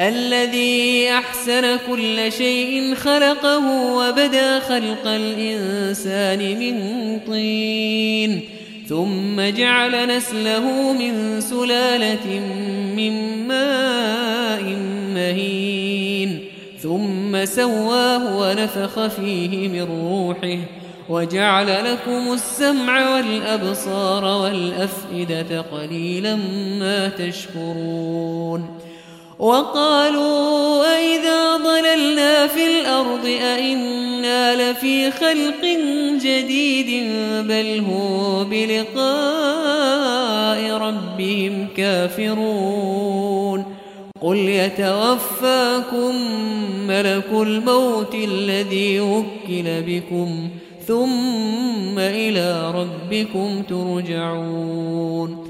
الذي أحسن كل شيء خلقه وبدا خلق الإنسان من طين ثم جعل نسله من سلالة من ماء مهين ثم سواه ونفخ فيه من روحه وجعل لكم السمع والأبصار والأفئدة قليلا ما تشكرون. وقالوا أئذا ضللنا في الأرض أئنا لفي خلق جديد بل هو بلقاء ربهم كافرون قل يتوفاكم ملك الموت الذي وكل بكم ثم إلى ربكم ترجعون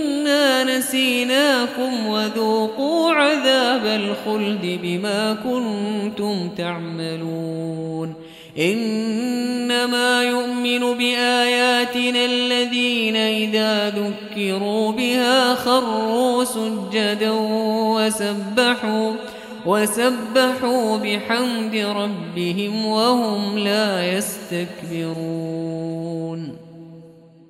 نسيناكم وذوقوا عذاب الخلد بما كنتم تعملون. إنما يؤمن بآياتنا الذين إذا ذكروا بها خروا سجدا وسبحوا وسبحوا بحمد ربهم وهم لا يستكبرون.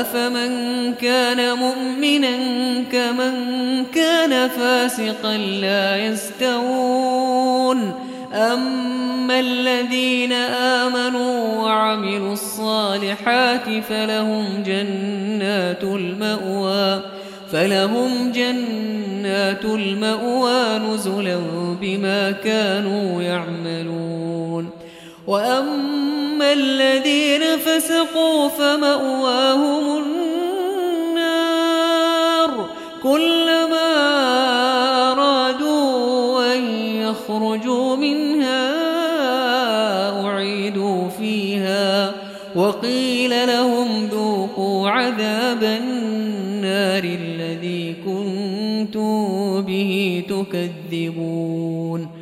أفمن كان مؤمنا كمن كان فاسقا لا يستوون أما الذين آمنوا وعملوا الصالحات فلهم جنات المأوى فلهم جنات المأوى نزلا بما كانوا يعملون وأما الذين فسقوا فمأواهم النار كلما أرادوا أن يخرجوا منها أعيدوا فيها وقيل لهم ذوقوا عذاب النار الذي كنتم به تكذبون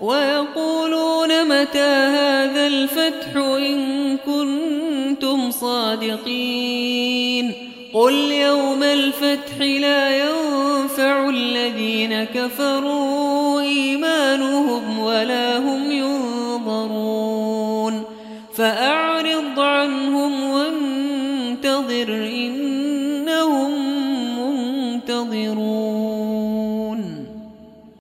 ويقولون متى هذا الفتح إن كنتم صادقين قل يوم الفتح لا ينفع الذين كفروا إيمانهم ولا هم ينظرون فأعرض